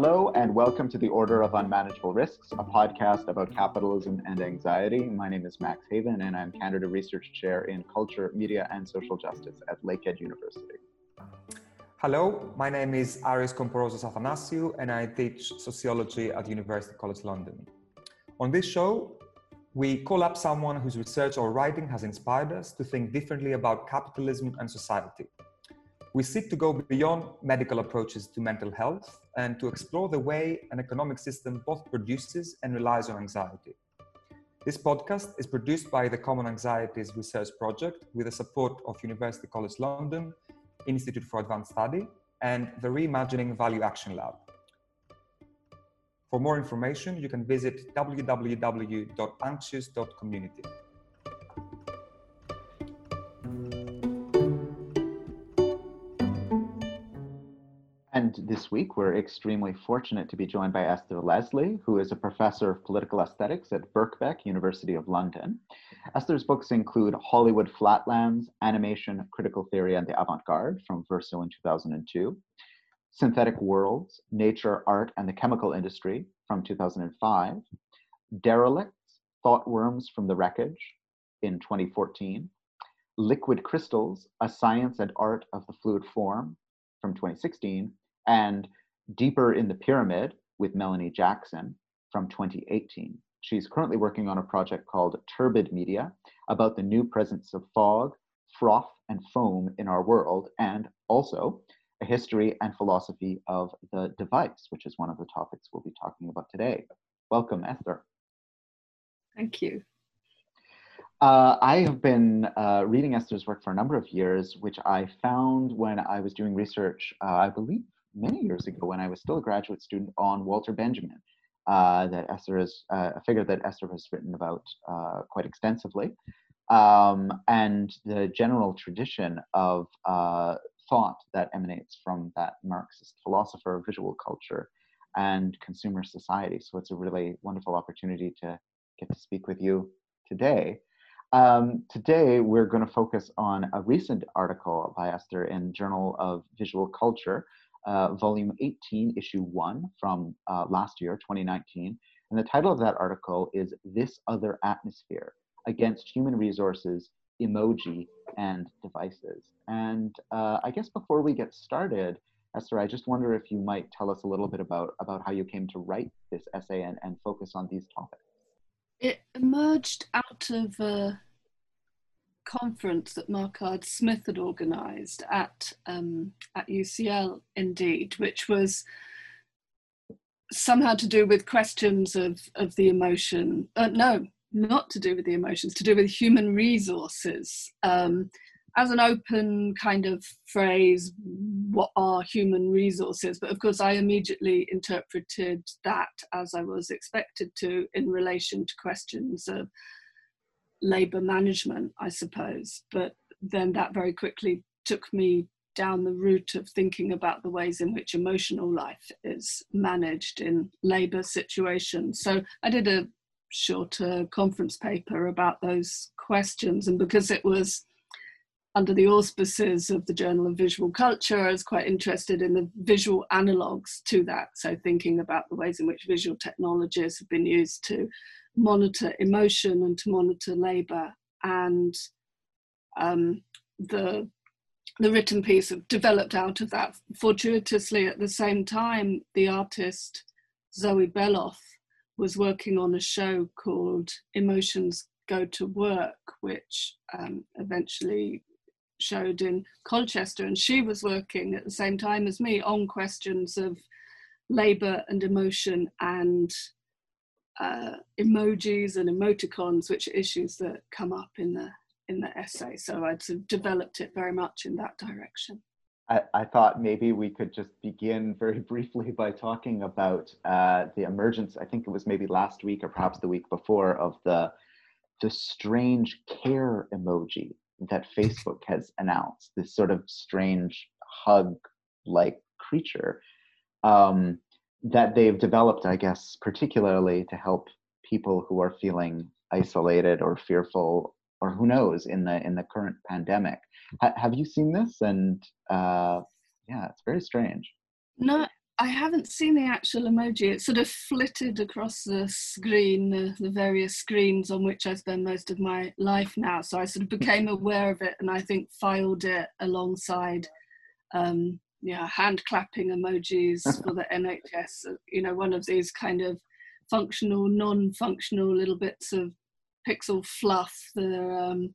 Hello, and welcome to the Order of Unmanageable Risks, a podcast about capitalism and anxiety. My name is Max Haiven, and I'm Canada Research Chair in Culture, Media, and Social Justice at Lakehead University. Hello, my name is Aris Komporozos Athanasiou, and I teach sociology at University College London. On this show, we call up someone whose research or writing has inspired us to think differently about capitalism and society. We seek to go beyond medical approaches to mental health and to explore the way an economic system both produces and relies on anxiety. This podcast is produced by the Common Anxieties Research Project with the support of University College London, Institute for Advanced Study, and the Reimagining Value Action Lab. For more information, you can visit www.anxious.community. And this week, we're extremely fortunate to be joined by Esther Leslie, who is a professor of political aesthetics at Birkbeck, University of London. Esther's books include Hollywood Flatlands, Animation, Critical Theory, and the Avant-Garde from Verso in 2002, Synthetic Worlds, Nature, Art, and the Chemical Industry from 2005, Derelicts, Thought Worms from the Wreckage in 2014, Liquid Crystals, A Science and Art of the Fluid Form from 2016, and Deeper in the Pyramid with Melanie Jackson from 2018. She's currently working on a project called Turbid Media about the new presence of fog, froth, and foam in our world, and also a history and philosophy of the device, which is one of the topics we'll be talking about today. Welcome, Esther. Thank you. Uh, I have been uh, reading Esther's work for a number of years, which I found when I was doing research, uh, I believe many years ago when I was still a graduate student on Walter Benjamin, uh, that Esther is uh, a figure that Esther has written about uh, quite extensively, um, and the general tradition of thought that emanates from that Marxist philosopher of visual culture and consumer society. So it's a really wonderful opportunity to get to speak with you today. Um, today, we're going to focus on a recent article by Esther in Journal of Visual Culture, uh, volume 18, issue 1 from uh, last year, 2019. And the title of that article is This Other Atmosphere Against Human Resources, Emoji, and Devices. And uh, I guess before we get started, Esther, I just wonder if you might tell us a little bit about, about how you came to write this essay and, and focus on these topics. It emerged out of a conference that Marquard Smith had organised at um, at UCL, indeed, which was somehow to do with questions of of the emotion. Uh, no, not to do with the emotions, to do with human resources. Um, as an open kind of phrase, what are human resources? But of course, I immediately interpreted that as I was expected to in relation to questions of labour management, I suppose. But then that very quickly took me down the route of thinking about the ways in which emotional life is managed in labour situations. So I did a shorter conference paper about those questions, and because it was under the auspices of the Journal of Visual Culture, I was quite interested in the visual analogues to that. So, thinking about the ways in which visual technologies have been used to monitor emotion and to monitor labour, and um, the the written piece developed out of that. Fortuitously, at the same time, the artist Zoe Beloff was working on a show called Emotions Go to Work, which um, eventually showed in Colchester, and she was working at the same time as me on questions of labour and emotion and uh, emojis and emoticons, which are issues that come up in the in the essay. So I'd sort of developed it very much in that direction. I, thought maybe we could just begin very briefly by talking about uh, the emergence. I think it was maybe last week or perhaps the week before of the the strange care emoji that Facebook has announced, this sort of strange hug like creature um, that they've developed, I guess, particularly to help people who are feeling isolated or fearful or who knows in the in the current pandemic. H- have you seen this? And uh, yeah, it's very strange. No, I haven't seen the actual emoji. It sort of flitted across the screen, the, the, various screens on which I spend most of my life now. So I sort of became aware of it and I think filed it alongside, um, yeah, hand clapping emojis for the NHS. You know, one of these kind of functional, non functional little bits of pixel fluff that um,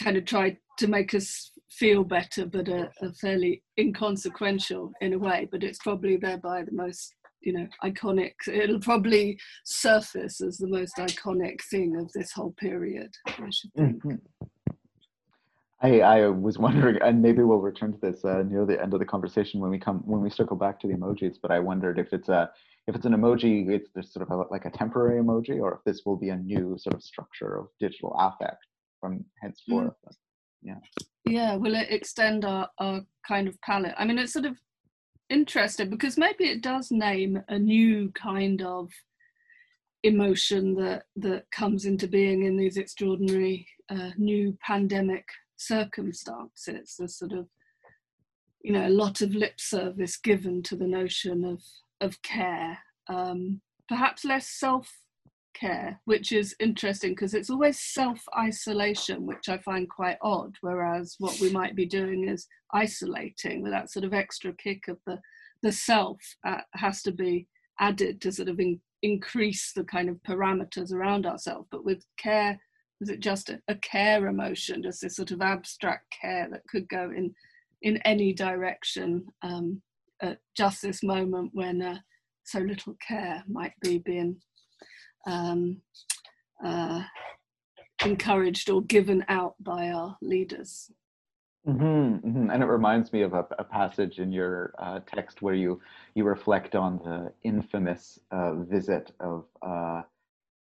kind of tried to make us feel better, but are, are, fairly inconsequential in a way. But it's probably thereby the most, you know, iconic. It'll probably surface as the most iconic thing of this whole period. I should think. Mm-hmm. I, I was wondering, and maybe we'll return to this uh, near the end of the conversation when we come when we circle back to the emojis. But I wondered if it's a if it's an emoji, it's just sort of a, like a temporary emoji, or if this will be a new sort of structure of digital affect from henceforth. Mm. Yeah yeah will it extend our, our kind of palette i mean it's sort of interesting because maybe it does name a new kind of emotion that that comes into being in these extraordinary uh, new pandemic circumstances there's sort of you know a lot of lip service given to the notion of of care um, perhaps less self care, which is interesting because it's always self isolation, which I find quite odd. Whereas what we might be doing is isolating with that sort of extra kick of the, the self uh, has to be added to sort of in, increase the kind of parameters around ourselves. But with care, is it just a, a care emotion, just this sort of abstract care that could go in in any direction um, at just this moment when uh, so little care might be being um, uh, encouraged or given out by our leaders. Mm-hmm, mm-hmm. And it reminds me of a, a passage in your uh, text where you you reflect on the infamous uh, visit of uh,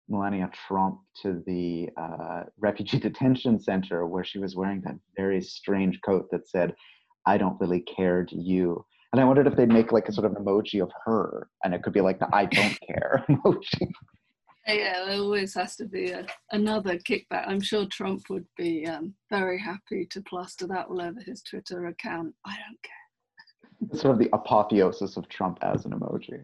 Melania Trump to the uh, refugee detention center, where she was wearing that very strange coat that said, "I don't really care to you." And I wondered if they'd make like a sort of emoji of her, and it could be like the "I don't care" emoji. Yeah, there always has to be a, another kickback. I'm sure Trump would be um, very happy to plaster that all over his Twitter account. I don't care. Sort of the apotheosis of Trump as an emoji.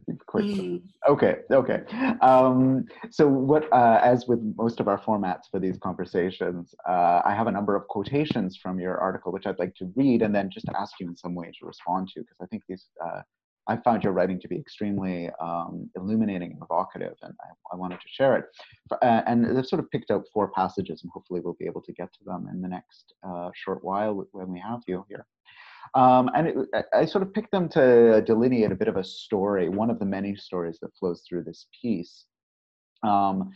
Mm. Okay, okay. Um, so, what, uh, as with most of our formats for these conversations, uh, I have a number of quotations from your article, which I'd like to read and then just ask you in some way to respond to, because I think these uh, I found your writing to be extremely um, illuminating and evocative, and I, I wanted to share it. Uh, and I've sort of picked out four passages, and hopefully we'll be able to get to them in the next uh, short while when we have you here. Um, and it, I sort of picked them to delineate a bit of a story, one of the many stories that flows through this piece. Um,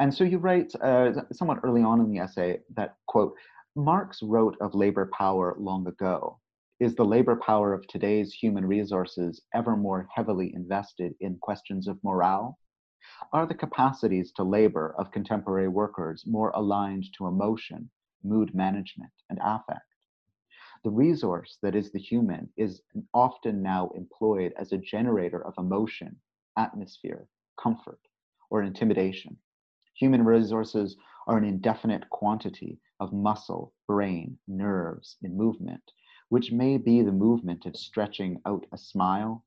and so you write uh, somewhat early on in the essay that, quote, Marx wrote of labor power long ago, is the labor power of today's human resources ever more heavily invested in questions of morale? Are the capacities to labor of contemporary workers more aligned to emotion, mood management, and affect? The resource that is the human is often now employed as a generator of emotion, atmosphere, comfort, or intimidation. Human resources are an indefinite quantity of muscle, brain, nerves, and movement which may be the movement of stretching out a smile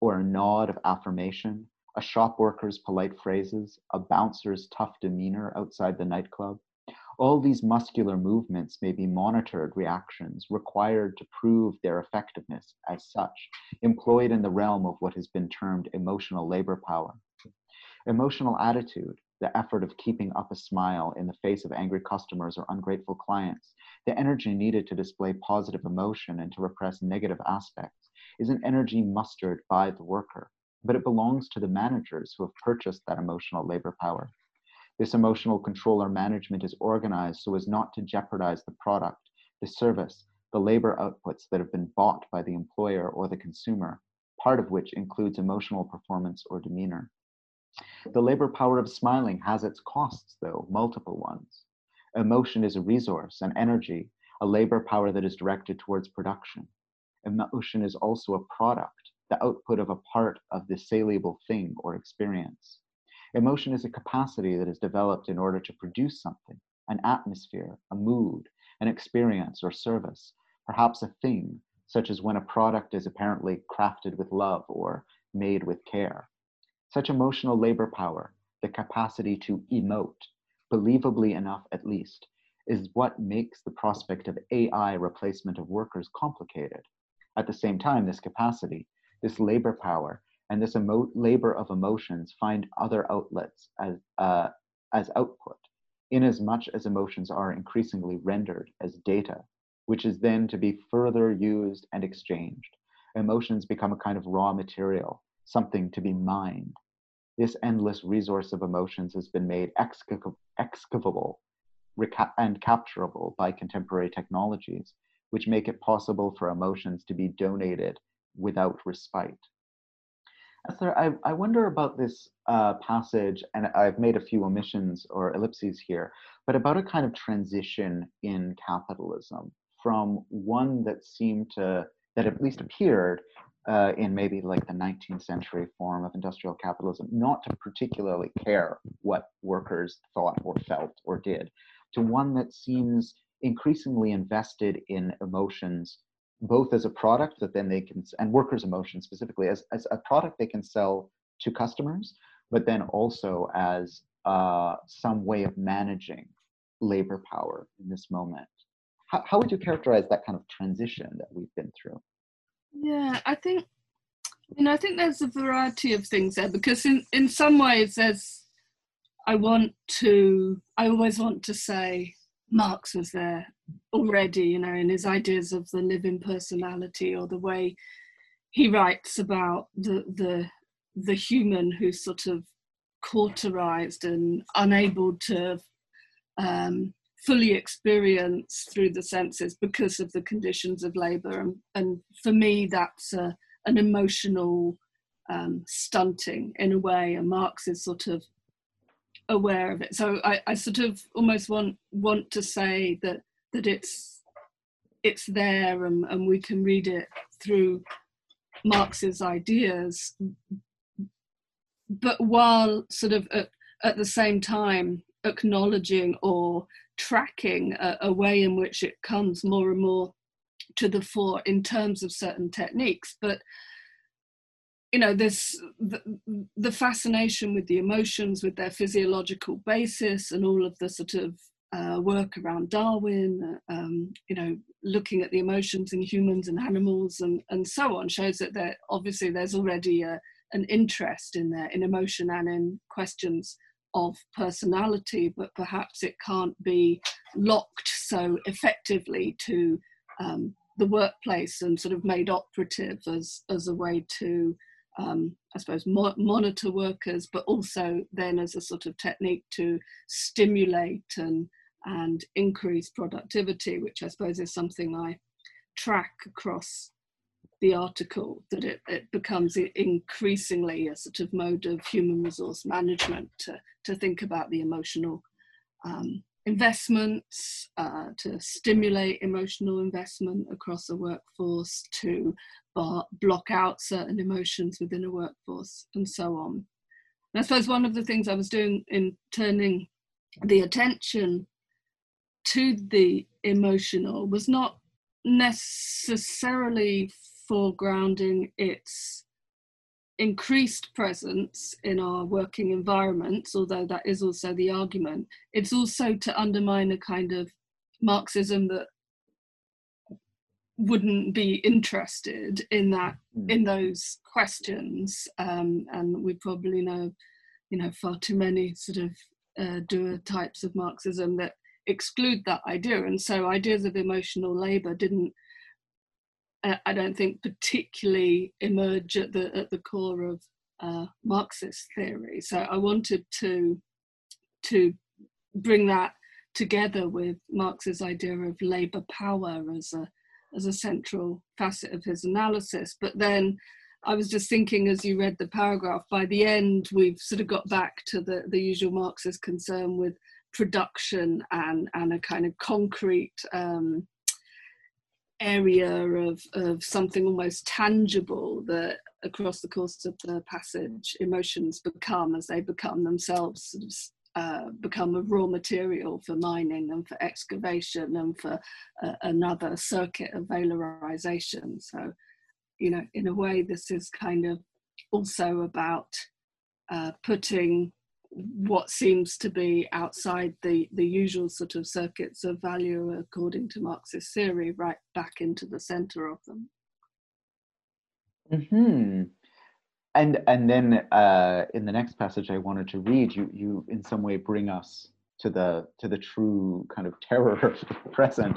or a nod of affirmation, a shop worker's polite phrases, a bouncer's tough demeanor outside the nightclub. All these muscular movements may be monitored reactions required to prove their effectiveness as such, employed in the realm of what has been termed emotional labor power. Emotional attitude, the effort of keeping up a smile in the face of angry customers or ungrateful clients, the energy needed to display positive emotion and to repress negative aspects is an energy mustered by the worker, but it belongs to the managers who have purchased that emotional labor power. This emotional control or management is organized so as not to jeopardize the product, the service, the labor outputs that have been bought by the employer or the consumer, part of which includes emotional performance or demeanor. The labor power of smiling has its costs, though, multiple ones. Emotion is a resource, an energy, a labor power that is directed towards production. Emotion is also a product, the output of a part of the saleable thing or experience. Emotion is a capacity that is developed in order to produce something, an atmosphere, a mood, an experience or service, perhaps a thing, such as when a product is apparently crafted with love or made with care. Such emotional labor power, the capacity to emote, believably enough at least, is what makes the prospect of AI replacement of workers complicated. At the same time, this capacity, this labor power, and this emo- labor of emotions find other outlets as, uh, as output, inasmuch as emotions are increasingly rendered as data, which is then to be further used and exchanged. Emotions become a kind of raw material, something to be mined. This endless resource of emotions has been made excavable and capturable by contemporary technologies, which make it possible for emotions to be donated without respite. Esther, I, I wonder about this uh, passage, and I've made a few omissions or ellipses here, but about a kind of transition in capitalism from one that seemed to, that at least appeared uh, in maybe like the 19th century form of industrial capitalism, not to particularly care what workers thought or felt or did, to one that seems increasingly invested in emotions both as a product that then they can and workers emotions specifically as, as a product they can sell to customers but then also as uh, some way of managing labor power in this moment. How, how would you characterize that kind of transition that we've been through? Yeah i think you know i think there's a variety of things there because in in some ways there's i want to i always want to say marx was there already, you know, in his ideas of the living personality or the way he writes about the the the human who's sort of cauterized and unable to um, fully experience through the senses because of the conditions of labor. And, and for me that's a, an emotional um, stunting in a way and marx is sort of aware of it. So I, I sort of almost want want to say that that it's it's there and, and we can read it through Marx's ideas, but while sort of at, at the same time acknowledging or tracking a, a, way in which it comes more and more to the fore in terms of certain techniques. But you know, this the, the fascination with the emotions, with their physiological basis, and all of the sort of uh, work around Darwin, uh, um, you know, looking at the emotions in humans and animals and, and so on, shows that there obviously there's already a, an interest in there in emotion and in questions of personality, but perhaps it can't be locked so effectively to um, the workplace and sort of made operative as as a way to um, I suppose, mo- monitor workers, but also then as a sort of technique to stimulate and and increase productivity, which I suppose is something I track across the article. That it, it becomes increasingly a sort of mode of human resource management to to think about the emotional um, investments, uh, to stimulate emotional investment across the workforce, to bar- block out certain emotions within a workforce, and so on. And I suppose one of the things I was doing in turning the attention to the emotional was not necessarily foregrounding its increased presence in our working environments, although that is also the argument, it's also to undermine a kind of Marxism that wouldn't be interested in that mm. in those questions. Um, and we probably know you know far too many sort of uh, doer types of marxism that exclude that idea. And so ideas of emotional labor didn't I don't think particularly emerge at the at the core of uh, Marxist theory. So I wanted to to bring that together with Marx's idea of labour power as a as a central facet of his analysis. But then I was just thinking as you read the paragraph, by the end we've sort of got back to the, the usual Marxist concern with production and and a kind of concrete um, area of, of something almost tangible that across the course of the passage emotions become as they become themselves sort of uh, become a raw material for mining and for excavation and for uh, another circuit of valorization. So, you know, in a way, this is kind of also about uh, putting what seems to be outside the, the usual sort of circuits of value according to Marxist theory right back into the center of them. Hmm. And and then uh, in the next passage I wanted to read, you you in some way bring us to the to the true kind of terror of the present,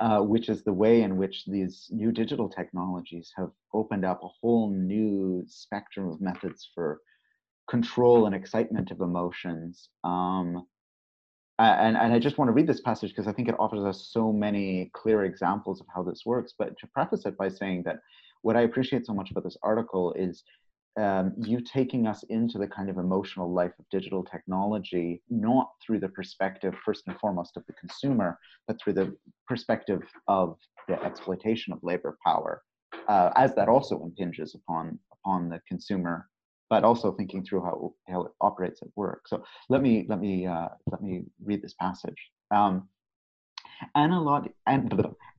uh, which is the way in which these new digital technologies have opened up a whole new spectrum of methods for control and excitement of emotions. Um, and, and I just want to read this passage because I think it offers us so many clear examples of how this works. But to preface it by saying that what I appreciate so much about this article is um, you taking us into the kind of emotional life of digital technology, not through the perspective, first and foremost, of the consumer, but through the perspective of the exploitation of labor power, uh, as that also impinges upon upon the consumer but also thinking through how, how it operates at work. So let me let me uh, let me read this passage. Um, analog, an,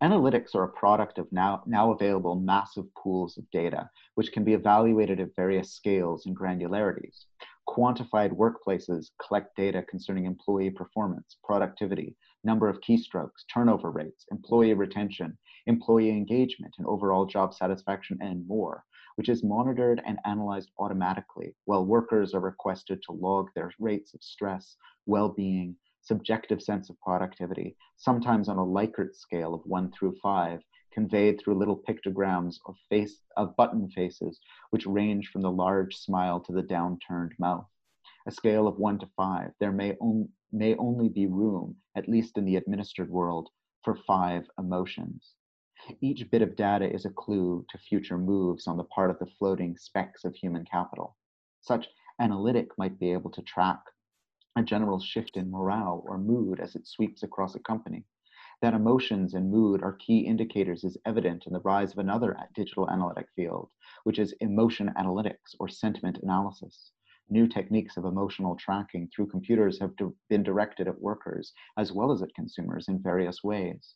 analytics are a product of now now available massive pools of data, which can be evaluated at various scales and granularities. Quantified workplaces collect data concerning employee performance, productivity, number of keystrokes, turnover rates, employee retention, employee engagement, and overall job satisfaction, and more which is monitored and analyzed automatically, while workers are requested to log their rates of stress, well-being, subjective sense of productivity, sometimes on a Likert scale of one through five, conveyed through little pictograms of face of button faces, which range from the large smile to the downturned mouth. A scale of one to five, there may, on, may only be room, at least in the administered world, for five emotions. Each bit of data is a clue to future moves on the part of the floating specks of human capital. Such analytic might be able to track a general shift in morale or mood as it sweeps across a company. That emotions and mood are key indicators is evident in the rise of another digital analytic field, which is emotion analytics or sentiment analysis. New techniques of emotional tracking through computers have been directed at workers as well as at consumers in various ways.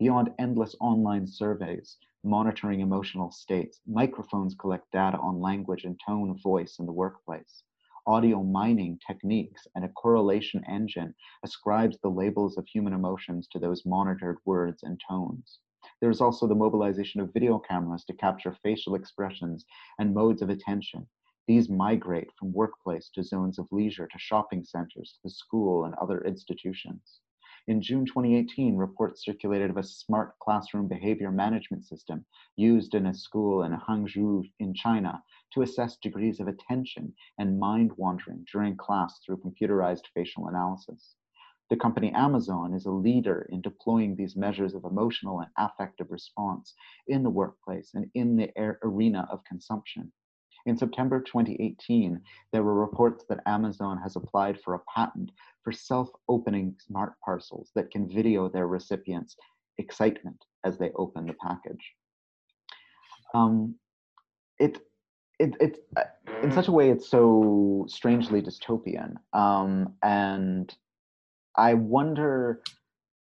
Beyond endless online surveys, monitoring emotional states, microphones collect data on language and tone of voice in the workplace. Audio mining techniques and a correlation engine ascribes the labels of human emotions to those monitored words and tones. There is also the mobilization of video cameras to capture facial expressions and modes of attention. These migrate from workplace to zones of leisure to shopping centers to school and other institutions. In June 2018, reports circulated of a smart classroom behavior management system used in a school in Hangzhou in China to assess degrees of attention and mind wandering during class through computerized facial analysis. The company Amazon is a leader in deploying these measures of emotional and affective response in the workplace and in the arena of consumption. In September 2018, there were reports that Amazon has applied for a patent for self-opening smart parcels that can video their recipients' excitement as they open the package. Um, it, it, in such a way, it's so strangely dystopian. Um, and I wonder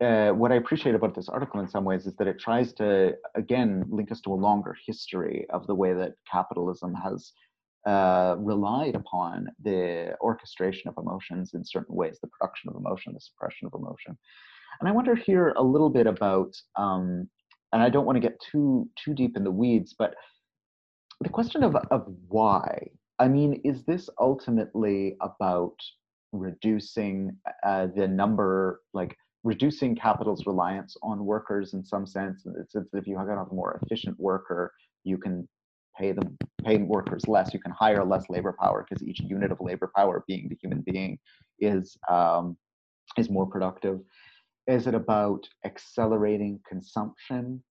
uh, what I appreciate about this article in some ways is that it tries to, again, link us to a longer history of the way that capitalism has uh, relied upon the orchestration of emotions in certain ways, the production of emotion, the suppression of emotion. And I wonder here a little bit about, um, and I don't want to get too too deep in the weeds, but the question of, of why. I mean, is this ultimately about reducing uh, the number, like reducing capital's reliance on workers in some sense. It's, it's if you have a more efficient worker, you can pay them pay workers less. You can hire less labor power because each unit of labor power, being the human being, is um, is more productive. Is it about accelerating consumption?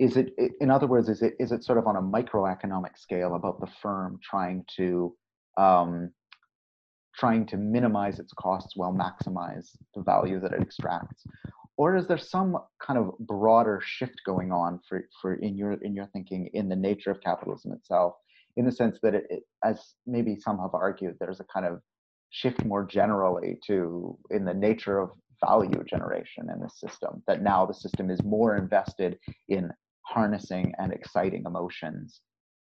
Is it, in other words, is it is it sort of on a microeconomic scale about the firm trying to um, trying to minimize its costs while maximize the value that it extracts? or is there some kind of broader shift going on for, for in your in your thinking in the nature of capitalism itself in the sense that it, it, as maybe some have argued there's a kind of shift more generally to in the nature of value generation in the system that now the system is more invested in harnessing and exciting emotions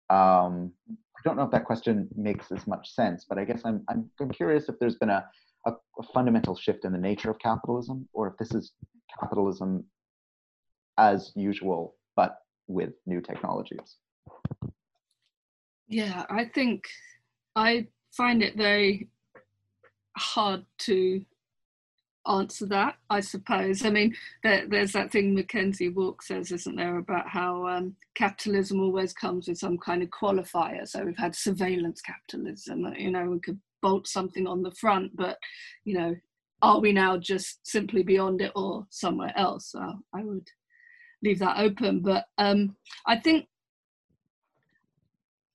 um, i don't know if that question makes as much sense but i guess i'm, I'm, I'm curious if there's been a, a, a fundamental shift in the nature of capitalism or if this is capitalism as usual but with new technologies. Yeah i think i find it very hard to answer that, I suppose. I mean, there, there's that thing McKenzie Wark says, isn't there, about how um, capitalism always comes with some kind of qualifier. So we've had surveillance capitalism, you know, we could bolt something on the front, but, you know, are we now just simply beyond it or somewhere else? Well, I would leave that open. But um, I think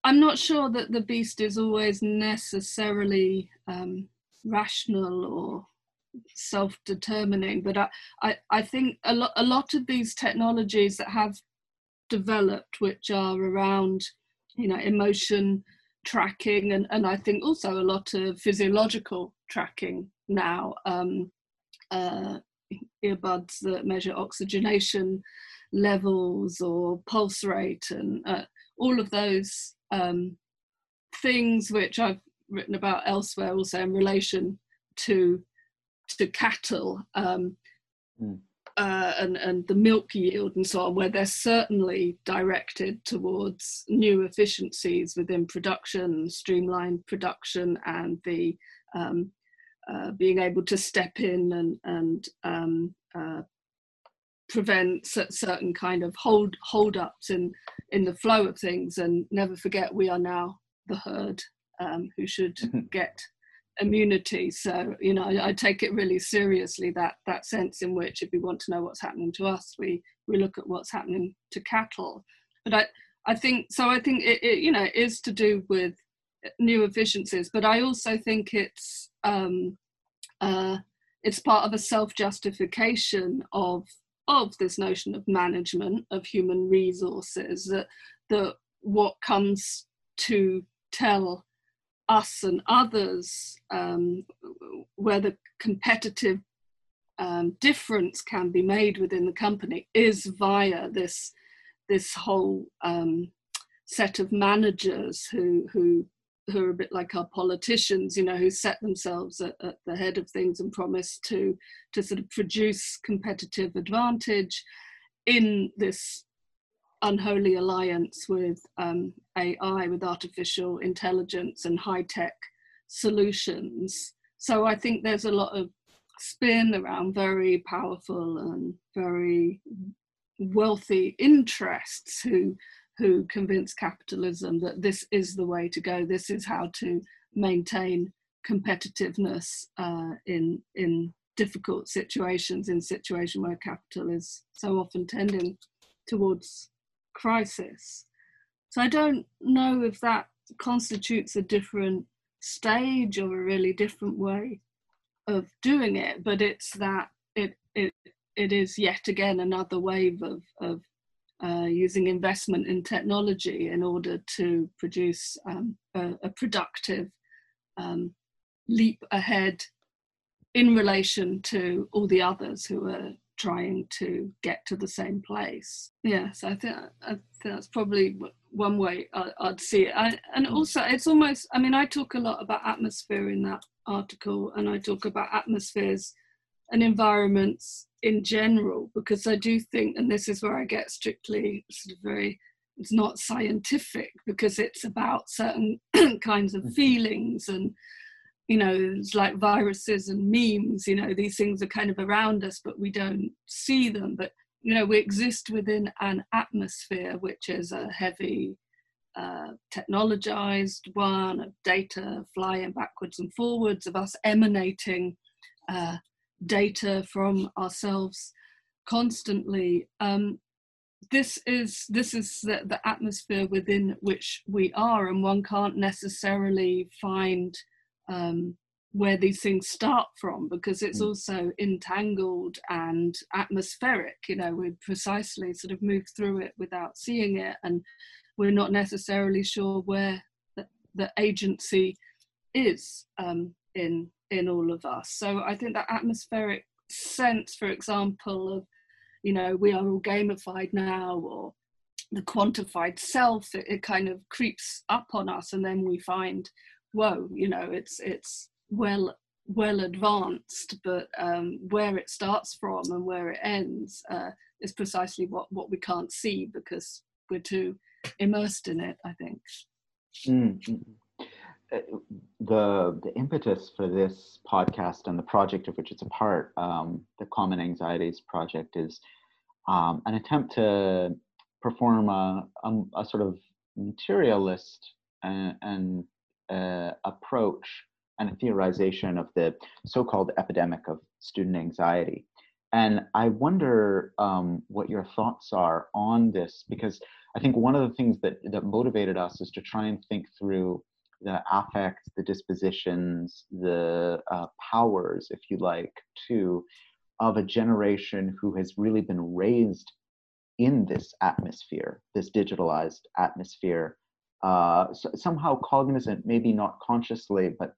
I'm not sure that the beast is always necessarily um, rational or self-determining but I, I, I think a lot a lot of these technologies that have developed which are around you know emotion tracking and, and I think also a lot of physiological tracking now um, uh, earbuds that measure oxygenation levels or pulse rate and uh, all of those um, things which I've written about elsewhere also in relation to to cattle um, mm. uh, and, and the milk yield and so on, where they're certainly directed towards new efficiencies within production, streamlined production, and the um, uh, being able to step in and, and um, uh, prevent certain kind of hold hold ups in in the flow of things and never forget we are now the herd um, who should get immunity. So, you know, I, I, take it really seriously that that sense in which if we want to know what's happening to us, we we look at what's happening to cattle. But I I think so. I think it, it you know is to do with new efficiencies, but I also think it's um, uh, it's part of a self justification of of this notion of management of human resources that that what comes to tell us and others um, where the competitive um, difference can be made within the company is via this this whole um, set of managers who who who are a bit like our politicians, you know, who set themselves at, at, the head of things and promise to to sort of produce competitive advantage in this unholy alliance with um, AI, with artificial intelligence and high tech solutions. So I think there's a lot of spin around very powerful and very wealthy interests who who convince capitalism that this is the way to go. This is how to maintain competitiveness uh, in in difficult situations, in situation where capital is so often tending towards crisis. So I don't know if that constitutes a different stage or a really different way of doing it, but it's that it it it is yet again another wave of of uh, using investment in technology in order to produce um, a, a, productive um, leap ahead in relation to all the others who are trying to get to the same place. Yes, I think I think that's probably one way I, would see it. I, and hmm. also, it's almost. I mean, I talk a lot about atmosphere in that article, and I talk about atmospheres and environments in general because I do think, and this is where I get strictly sort of very. It's not scientific because it's about certain kinds of hmm. feelings and you know, it's like viruses and memes, you know, these things are kind of around us, but we don't see them. But, you know, we exist within an atmosphere which is a heavy, uh, technologized one of data flying backwards and forwards, of us emanating uh, data from ourselves constantly. Um, this is this is the, the atmosphere within which we are, and one can't necessarily find um, where these things start from because it's Mm. also entangled and atmospheric you know we precisely sort of move through it without seeing it and we're not necessarily sure where the, the agency is um, in in all of us so i think that atmospheric sense for example of you know we are all gamified now or the quantified self it, it kind of creeps up on us and then we find whoa you know it's it's well well advanced but um, where it starts from and where it ends uh, is precisely what what we can't see because we're too immersed in it i think Mm, mm. Uh, The the impetus for this podcast and the project of which it's a part, um, the Common Anxieties Project, is um, an attempt to perform a, a, a sort of materialist and, and uh, approach and a theorization of the so-called epidemic of student anxiety. And I wonder um, what your thoughts are on this, because I think one of the things that, that motivated us is to try and think through the affects, the dispositions, the uh, powers, if you like, too, of a generation who has really been raised in this atmosphere, this digitalized atmosphere, uh, somehow cognizant, maybe not consciously, but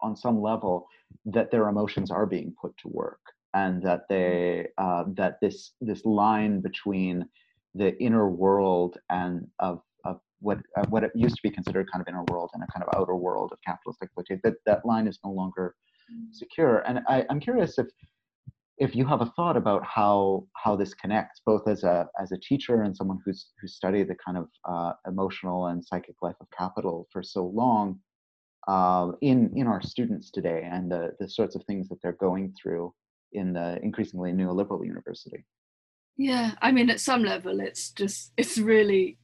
on some level, that their emotions are being put to work, and that they uh, that this this line between the inner world and of of what uh, what it used to be considered kind of inner world and a kind of outer world of capitalist exploitation that that line is no longer secure. And I, i'm curious if if you have a thought about how how this connects both as a as a teacher and someone who's who studied the kind of uh, emotional and psychic life of capital for so long uh, in in our students today and the the sorts of things that they're going through in the increasingly neoliberal university yeah i mean at some level it's just it's really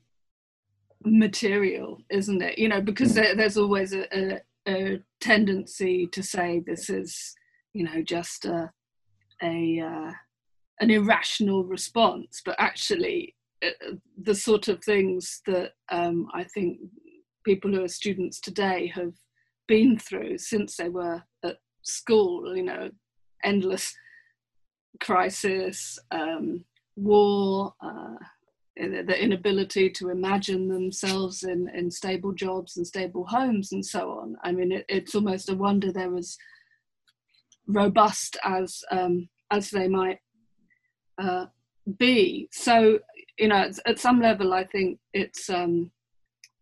material isn't it you know because Mm. there, there's always a, a, a tendency to say this is you know just a a uh, an irrational response but actually uh, the sort of things that um, i think people who are students today have been through since they were at school you know endless crisis um, war uh, the inability to imagine themselves in, in stable jobs and stable homes and so on. I mean, it, it's almost a wonder they're as robust as um, as they might uh, be. So, you know, at, some level, I think it's um,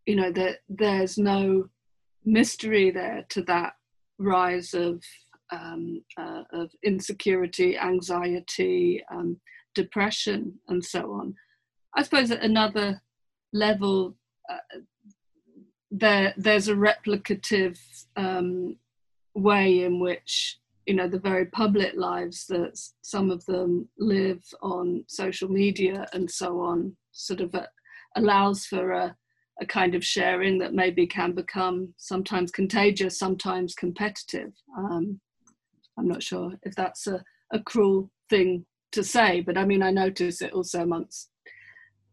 you know that there's no mystery there to that rise of um, uh, of insecurity, anxiety, um, depression, and so on. I suppose at another level, uh, there there's a replicative um, way in which you know the very public lives that some of them live on social media and so on sort of allows for a, a kind of sharing that maybe can become sometimes contagious, sometimes competitive. Um, I'm not sure if that's a, a cruel thing to say, but I mean I notice it also amongst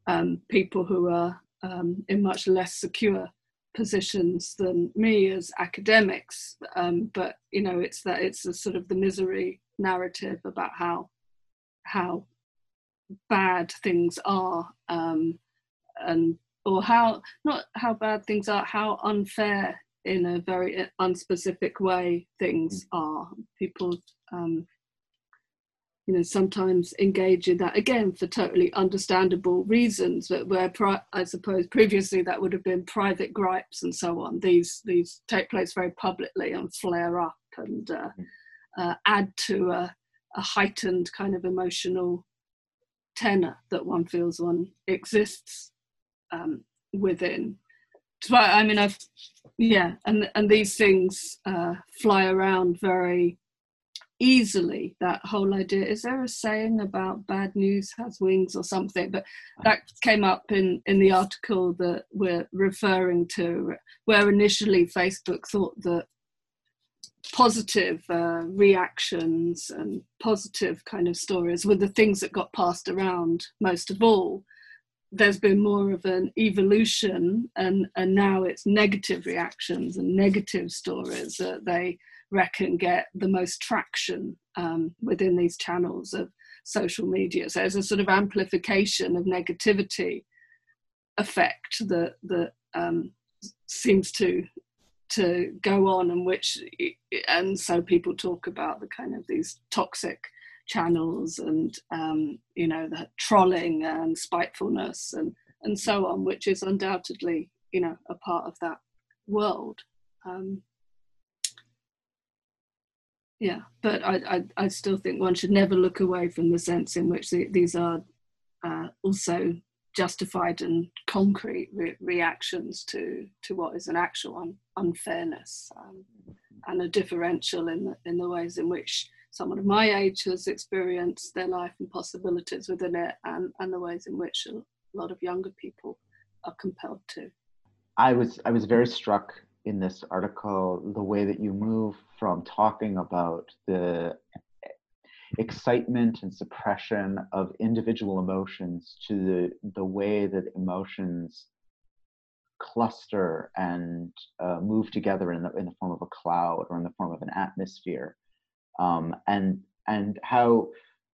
um, people who are um, in much less secure positions than me as academics. Um, but you know, it's that it's a sort of the misery narrative about how how bad things are, um, and or how not how bad things are, how unfair in a very unspecific way things are. People um, you know sometimes engage in that again for totally understandable reasons but where pri- i suppose previously that would have been private gripes and so on these these take place very publicly and flare up and uh, uh, add to a, a heightened kind of emotional tenor that one feels one exists um, within. So i mean i've yeah and and these things uh, fly around very easily that whole idea. Is there a saying about bad news has wings or something? But that came up in in the article that we're referring to where initially facebook thought that positive uh, reactions and positive kind of stories were the things that got passed around most of all. There's been more of an evolution and and now it's negative reactions and negative stories that they reckon get the most traction um, within these channels of social media. So there's a sort of amplification of negativity effect that that um, seems to to go on and which and so people talk about the kind of these toxic channels and um, you know the trolling and spitefulness and and so on which is undoubtedly you know a part of that world. Um, yeah but I, I, I still think one should never look away from the sense in which the, these are uh, also justified and concrete re- reactions to to what is an actual un- unfairness um, and a differential in the, in the ways in which someone of my age has experienced their life and possibilities within it, and, and the ways in which a lot of younger people are compelled to. I was I was very struck in this article the way that you move from talking about the excitement and suppression of individual emotions to the the way that emotions cluster and uh, move together in the in the form of a cloud or in the form of an atmosphere. Um, and and how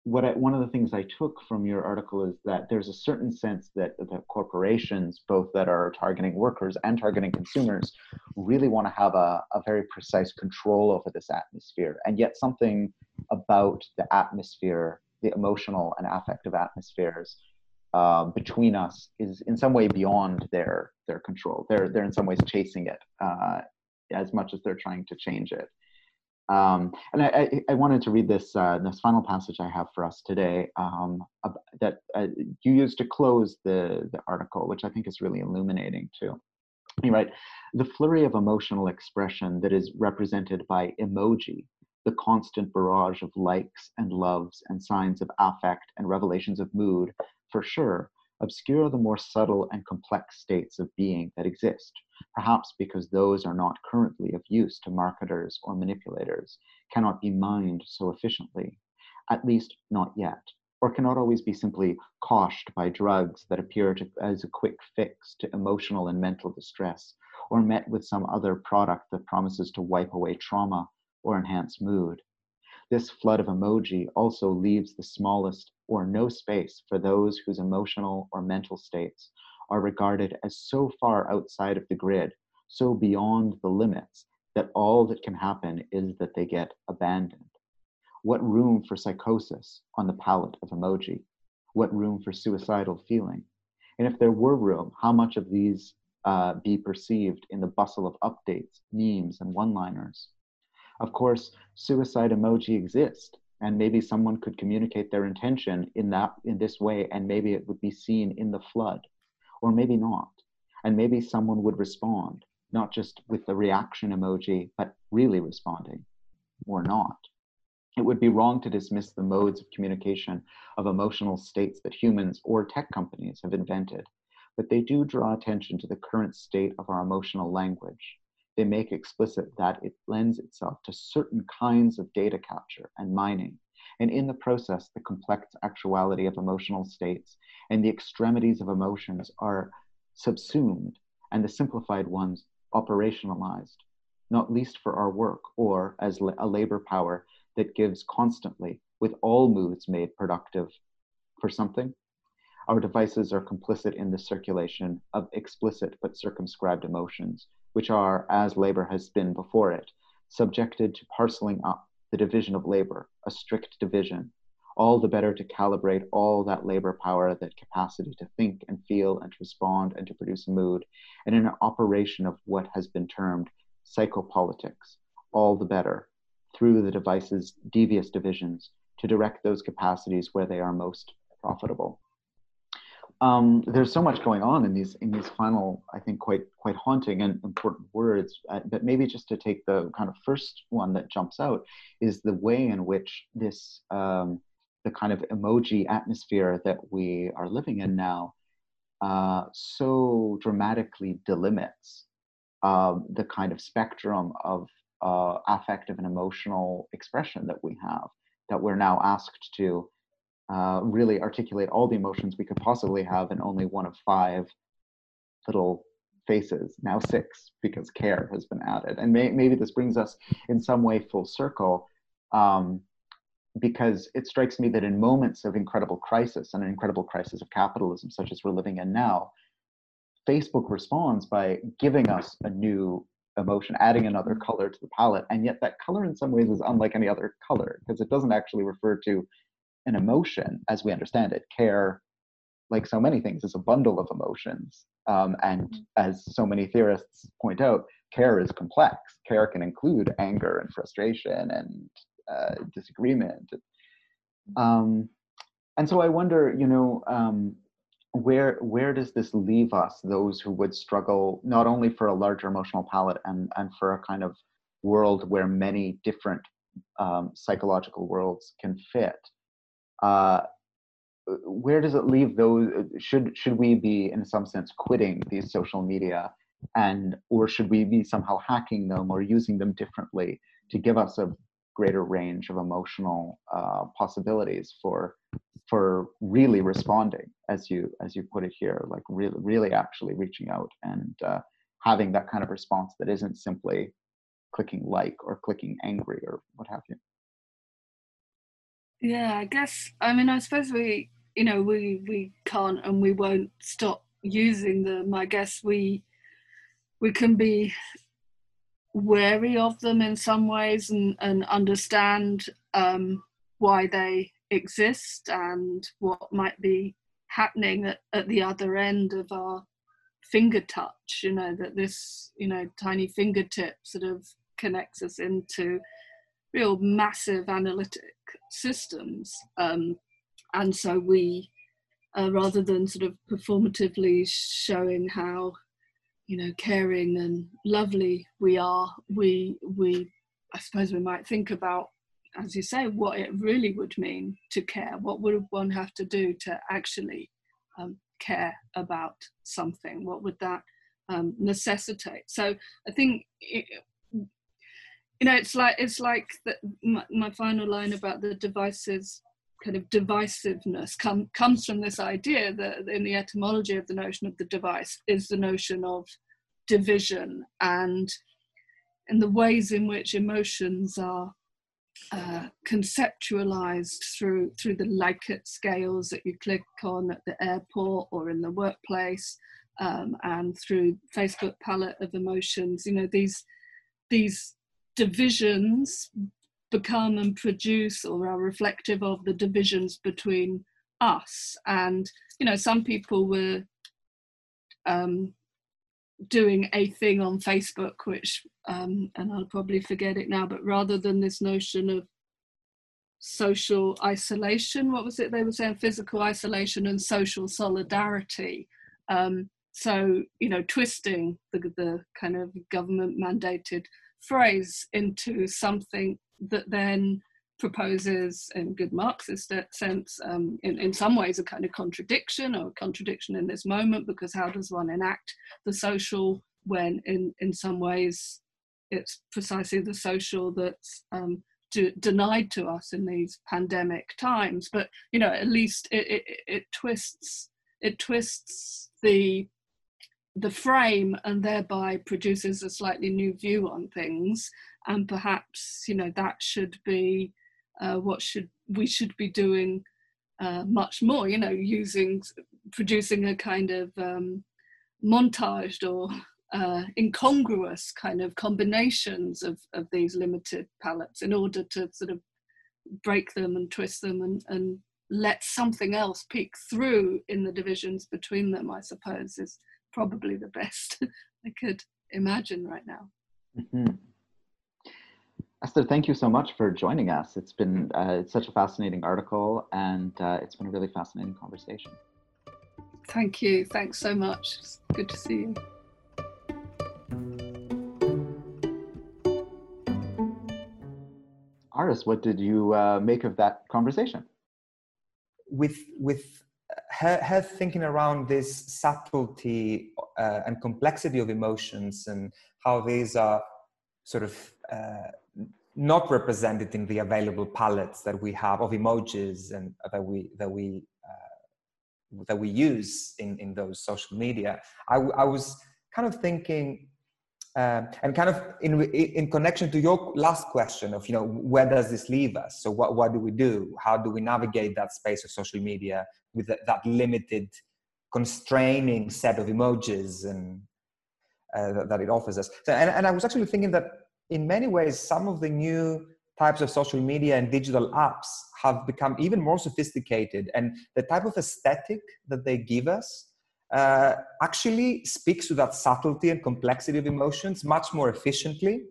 what I, one of the things I took from your article is that there's a certain sense that the corporations, both that are targeting workers and targeting consumers, really want to have a, a very precise control over this atmosphere. And yet, something about the atmosphere, the emotional and affective atmospheres um, between us, is in some way beyond their their control. They're they're in some ways chasing it uh, as much as they're trying to change it. Um, and I, I, wanted to read this uh, this final passage I have for us today um, that uh, you used to close the, the article, which I think is really illuminating too. You write, the flurry of emotional expression that is represented by emoji, the constant barrage of likes and loves and signs of affect and revelations of mood, for sure, obscure the more subtle and complex states of being that exist, perhaps because those are not currently of use to marketers or manipulators, cannot be mined so efficiently, at least not yet, or cannot always be simply coshed by drugs that appear to, as a quick fix to emotional and mental distress, or met with some other product that promises to wipe away trauma or enhance mood. This flood of emoji also leaves the smallest or no space for those whose emotional or mental states are regarded as so far outside of the grid, so beyond the limits, that all that can happen is that they get abandoned. What room for psychosis on the palette of emoji? What room for suicidal feeling? And if there were room, how much of these uh, be perceived in the bustle of updates, memes, and one liners? Of course, suicide emoji exist, and maybe someone could communicate their intention in that in this way, and maybe it would be seen in the flood, or maybe not, and maybe someone would respond, not just with the reaction emoji, but really responding, or not. It would be wrong to dismiss the modes of communication of emotional states that humans or tech companies have invented, but they do draw attention to the current state of our emotional language they make explicit that it lends itself to certain kinds of data capture and mining, and in the process, the complex actuality of emotional states and the extremities of emotions are subsumed and the simplified ones operationalized, not least for our work or as a labor power that gives constantly, with all moods made productive for something. Our devices are complicit in the circulation of explicit but circumscribed emotions which are, as labor has been before it, subjected to parceling up, the division of labor, a strict division, all the better to calibrate all that labor power, that capacity to think and feel and to respond and to produce mood, and in an operation of what has been termed psychopolitics, all the better, through the device's devious divisions, to direct those capacities where they are most profitable um, there's so much going on in these in these final, I think, quite quite haunting and important words. Uh, but maybe just to take the kind of first one that jumps out is the way in which this um, the kind of emoji atmosphere that we are living in now uh, so dramatically delimits um, the kind of spectrum of uh, affective and emotional expression that we have that we're now asked to uh, really articulate all the emotions we could possibly have in only one of five little faces, now six, because care has been added. And may, maybe this brings us in some way full circle, um, because it strikes me that in moments of incredible crisis and an incredible crisis of capitalism, such as we're living in now, Facebook responds by giving us a new emotion, adding another color to the palette. And yet, that color in some ways is unlike any other color because it doesn't actually refer to an emotion as we understand it. Care, like so many things, is a bundle of emotions. Um, and mm-hmm. as so many theorists point out, care is complex. Care can include anger and frustration and uh, disagreement. Um, and so I wonder, you know, um, where where does this leave us, those who would struggle not only for a larger emotional palette and and for a kind of world where many different um, psychological worlds can fit, uh, where does it leave those should should we be in some sense quitting these social media and or should we be somehow hacking them or using them differently to give us a greater range of emotional uh, possibilities for for really responding as you as you put it here like really really actually reaching out and uh, having that kind of response that isn't simply clicking like or clicking angry or what have you yeah, I guess. I mean, I suppose we, you know, we we can't and we won't stop using them. I guess we we can be wary of them in some ways and and understand um, why they exist and what might be happening at, at the other end of our finger touch. You know that this, you know, tiny fingertip sort of connects us into real massive analytic systems. Um, and so we, uh, rather than sort of performatively showing how, you know, caring and lovely we are, we, we, I suppose we might think about, as you say, what it really would mean to care. What would one have to do to actually um, care about something? What would that um, necessitate? So I think it, you know it's like it's like the, my, my, final line about the devices kind of divisiveness come, comes from this idea that in the etymology of the notion of the device is the notion of division and in the ways in which emotions are uh, conceptualized through through the Likert scales that you click on at the airport or in the workplace um, and through Facebook palette of emotions. You know these these divisions become and produce or are reflective of the divisions between us. And, you know, some people were um, doing a thing on Facebook, which, um, and I'll probably forget it now, but rather than this notion of social isolation, what was it they were saying? Physical isolation and social solidarity. Um, so, you know, twisting the, the kind of government mandated phrase into something that then proposes in good Marxist sense, um, in, in some ways, a kind of contradiction or a contradiction in this moment, because how does one enact the social when in, in some ways it's precisely the social that's um, denied to us in these pandemic times. But, you know, at least it, it, it twists, it twists the the frame and thereby produces a slightly new view on things. And perhaps you know that should be uh, what should we should be doing uh, much more you know using producing a kind of um, montaged or uh, incongruous kind of combinations of, of these limited palettes in order to sort of break them and twist them and, and let something else peek through in the divisions between them i suppose is probably the best I could imagine right now. Mm-hmm. Esther, thank you so much for joining us. It's been uh, it's such a fascinating article, and uh, it's been a really fascinating conversation. Thank you. Thanks so much. It's good to see you. Aris, what did you uh, make of that conversation? With with her, her thinking around this subtlety uh, and complexity of emotions and how these are sort of uh, not represented in the available palettes that we have of emojis and that we that we uh, that we use in in those social media. I, I was kind of thinking. Uh, and kind of in in connection to your last question of you know where does this leave us so what what do we do how do we navigate that space of social media with that, that limited constraining set of emojis and uh, that, that, it offers us so, and, and i was actually thinking that in many ways, some of the new types of social media and digital apps have become even more sophisticated. And the type of aesthetic that they give us uh, actually speaks to that subtlety and complexity of emotions much more efficiently.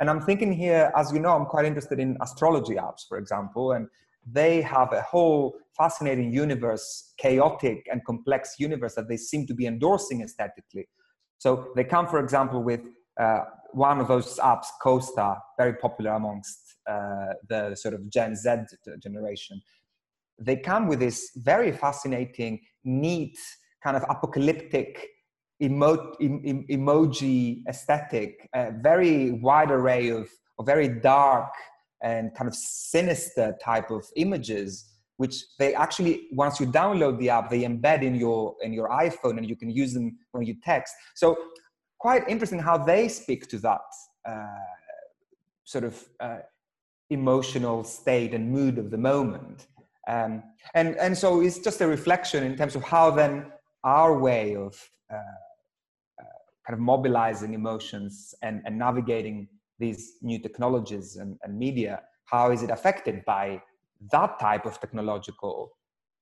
And I'm thinking here, as you know, I'm quite interested in astrology apps, for example, and they have a whole fascinating universe, chaotic and complex universe that they seem to be endorsing aesthetically. So they come, for example, with uh, one of those apps, Co-Star, very popular amongst uh, the sort of Gen Z generation. They come with this very fascinating, neat, kind of apocalyptic emo- em- emoji aesthetic, a very wide array of, of very dark and kind of sinister type of images which they actually once you download the app they embed in your in your iphone and you can use them when you text so quite interesting how they speak to that uh, sort of uh, emotional state and mood of the moment. Um, and, and so it's just a reflection in terms of how then our way of uh, uh kind of mobilizing emotions and, and navigating these new technologies and, and media, how is it affected by that type of technological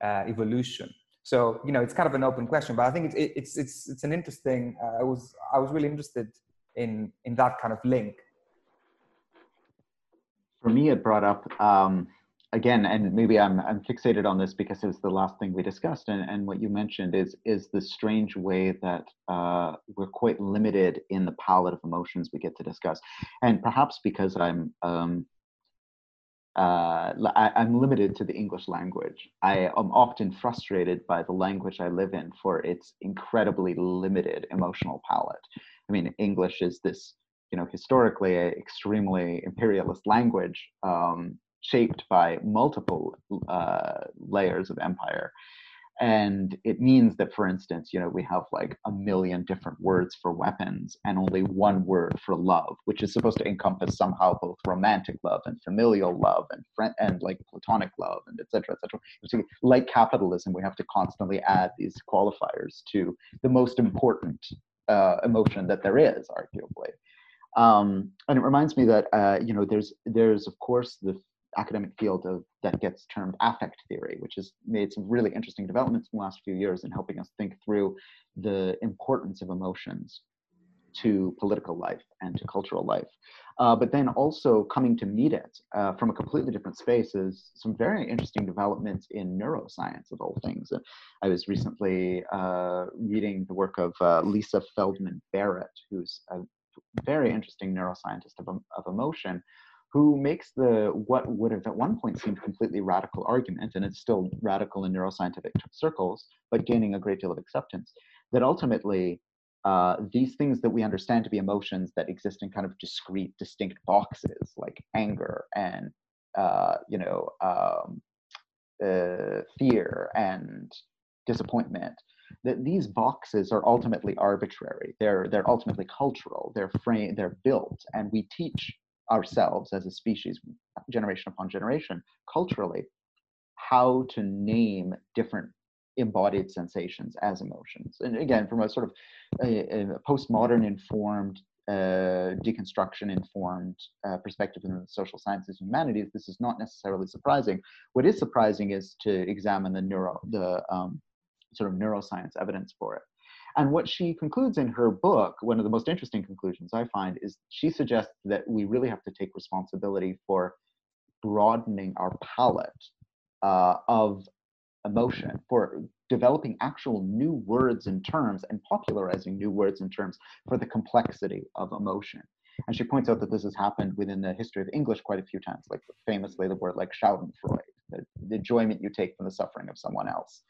uh, evolution? So you know, it's kind of an open question, but I think it's it's it's it's an interesting. Uh, I was I was really interested in in that kind of link. For me, it brought up um, again, and maybe I'm I'm fixated on this because it was the last thing we discussed, and and what you mentioned is is the strange way that uh, we're quite limited in the palette of emotions we get to discuss, and perhaps because I'm um, uh, I, am limited to the English language. I am often frustrated by the language I live in for its incredibly limited emotional palette. I mean, English is this, you know, historically extremely imperialist language um, shaped by multiple uh, layers of empire. And it means that for instance you know we have like a million different words for weapons and only one word for love which is supposed to encompass somehow both romantic love and familial love and friend and like platonic love and etc etc so, like capitalism we have to constantly add these qualifiers to the most important uh, emotion that there is arguably. Um, and it reminds me that uh, you know there's there's of course the academic field of that gets termed affect theory, which has made some really interesting developments in the last few years in helping us think through the importance of emotions to political life and to cultural life. Uh, but then also coming to meet it uh, from a completely different space is some very interesting developments in neuroscience of all things. I was recently uh, reading the work of uh, Lisa Feldman Barrett, who's a very interesting neuroscientist of, of emotion, who makes the what would have at one point seemed completely radical argument, and it's still radical in neuroscientific circles, but gaining a great deal of acceptance, that ultimately uh, these things that we understand to be emotions that exist in kind of discrete, distinct boxes, like anger and uh, you know um, uh, fear and disappointment, that these boxes are ultimately arbitrary. They're they're ultimately cultural. They're frame. They're built, and we teach ourselves as a species, generation upon generation, culturally, how to name different embodied sensations as emotions. And again, from a sort of a, a postmodern informed, uh, deconstruction informed uh, perspective in the social sciences and humanities, this is not necessarily surprising. What is surprising is to examine the neuro, the um, sort of neuroscience evidence for it. And what she concludes in her book, one of the most interesting conclusions I find, is she suggests that we really have to take responsibility for broadening our palette uh, of emotion, for developing actual new words and terms and popularizing new words and terms for the complexity of emotion. And she points out that this has happened within the history of English quite a few times, like famously the word like schadenfreude, the, the enjoyment you take from the suffering of someone else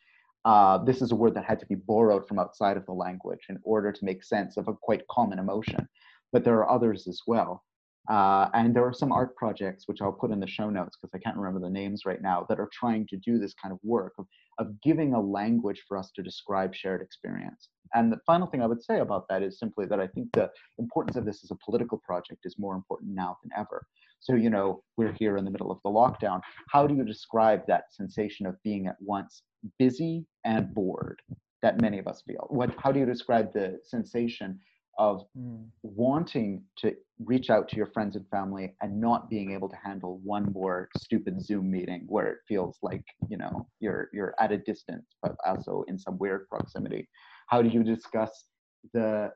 uh, this is a word that had to be borrowed from outside of the language in order to make sense of a quite common emotion. But there are others as well. Uh, and there are some art projects, which I'll put in the show notes because I can't remember the names right now, that are trying to do this kind of work of, of giving a language for us to describe shared experience. And the final thing I would say about that is simply that I think the importance of this as a political project is more important now than ever. So, you know, we're here in the middle of the lockdown. How do you describe that sensation of being at once busy and bored that many of us feel? What, how do you describe the sensation of mm. wanting to reach out to your friends and family and not being able to handle one more stupid zoom meeting where it feels like you know you're you're at a distance but also in some weird proximity how do you discuss the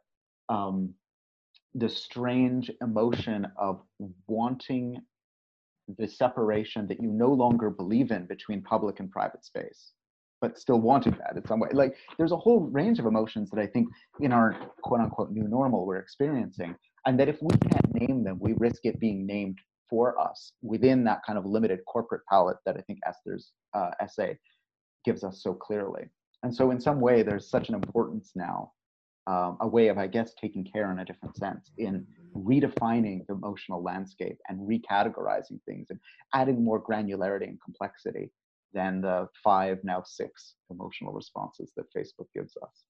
um, the strange emotion of wanting the separation that you no longer believe in between public and private space but still wanting that in some way. Like there's a whole range of emotions that I think in our quote unquote new normal we're experiencing. And that if we can't name them, we risk it being named for us within that kind of limited corporate palette that I think Esther's uh, essay gives us so clearly. And so in some way, there's such an importance now, um, a way of, I guess, taking care in a different sense in redefining the emotional landscape and recategorizing things and adding more granularity and complexity than the five, now six emotional responses that Facebook gives us.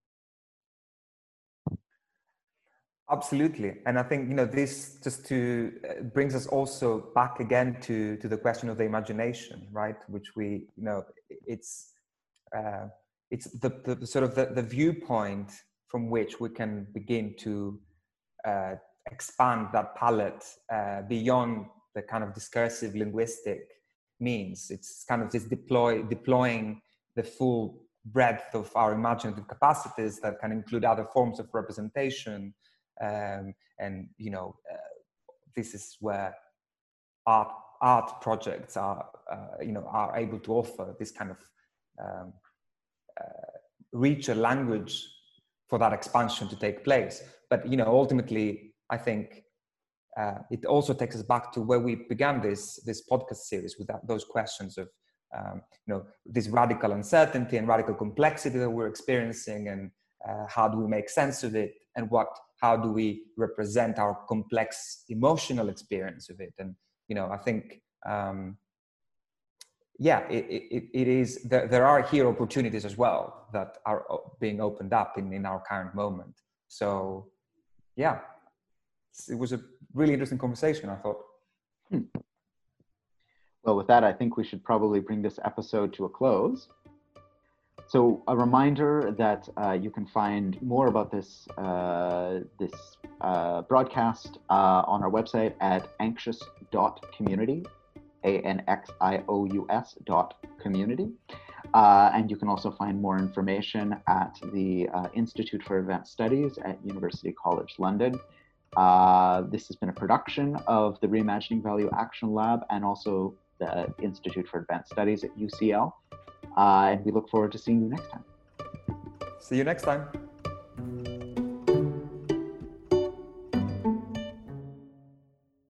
Absolutely, and I think you know this just to uh, brings us also back again to to the question of the imagination, right? Which we you know it's uh, it's the, the sort of the, the viewpoint from which we can begin to uh, expand that palette uh, beyond the kind of discursive linguistic means. It's kind of this deploy, deploying the full breadth of our imaginative capacities that can include other forms of representation. Um, and, you know, uh, this is where art, art projects are, uh, you know, are able to offer this kind of um, uh, richer language for that expansion to take place. But, you know, ultimately, I think uh, it also takes us back to where we began this this podcast series with that, those questions of um, you know this radical uncertainty and radical complexity that we're experiencing and uh, how do we make sense of it and what how do we represent our complex emotional experience of it? And you know i think um, yeah it, it, it is there, there are here opportunities as well that are being opened up in, in our current moment. So yeah it was a really interesting conversation, I thought. Hmm. Well, with that, I think we should probably bring this episode to a close. So, a reminder that uh, you can find more about this uh, this uh, broadcast uh, on our website at anxious.community, a n x i o u s dot community, uh, and you can also find more information at the uh, Institute for Advanced Studies at University College London. Uh, this has been a production of the Reimagining Value Action Lab and also the Institute for Advanced Studies at UCL. Uh, and we look forward to seeing you next time. See you next time.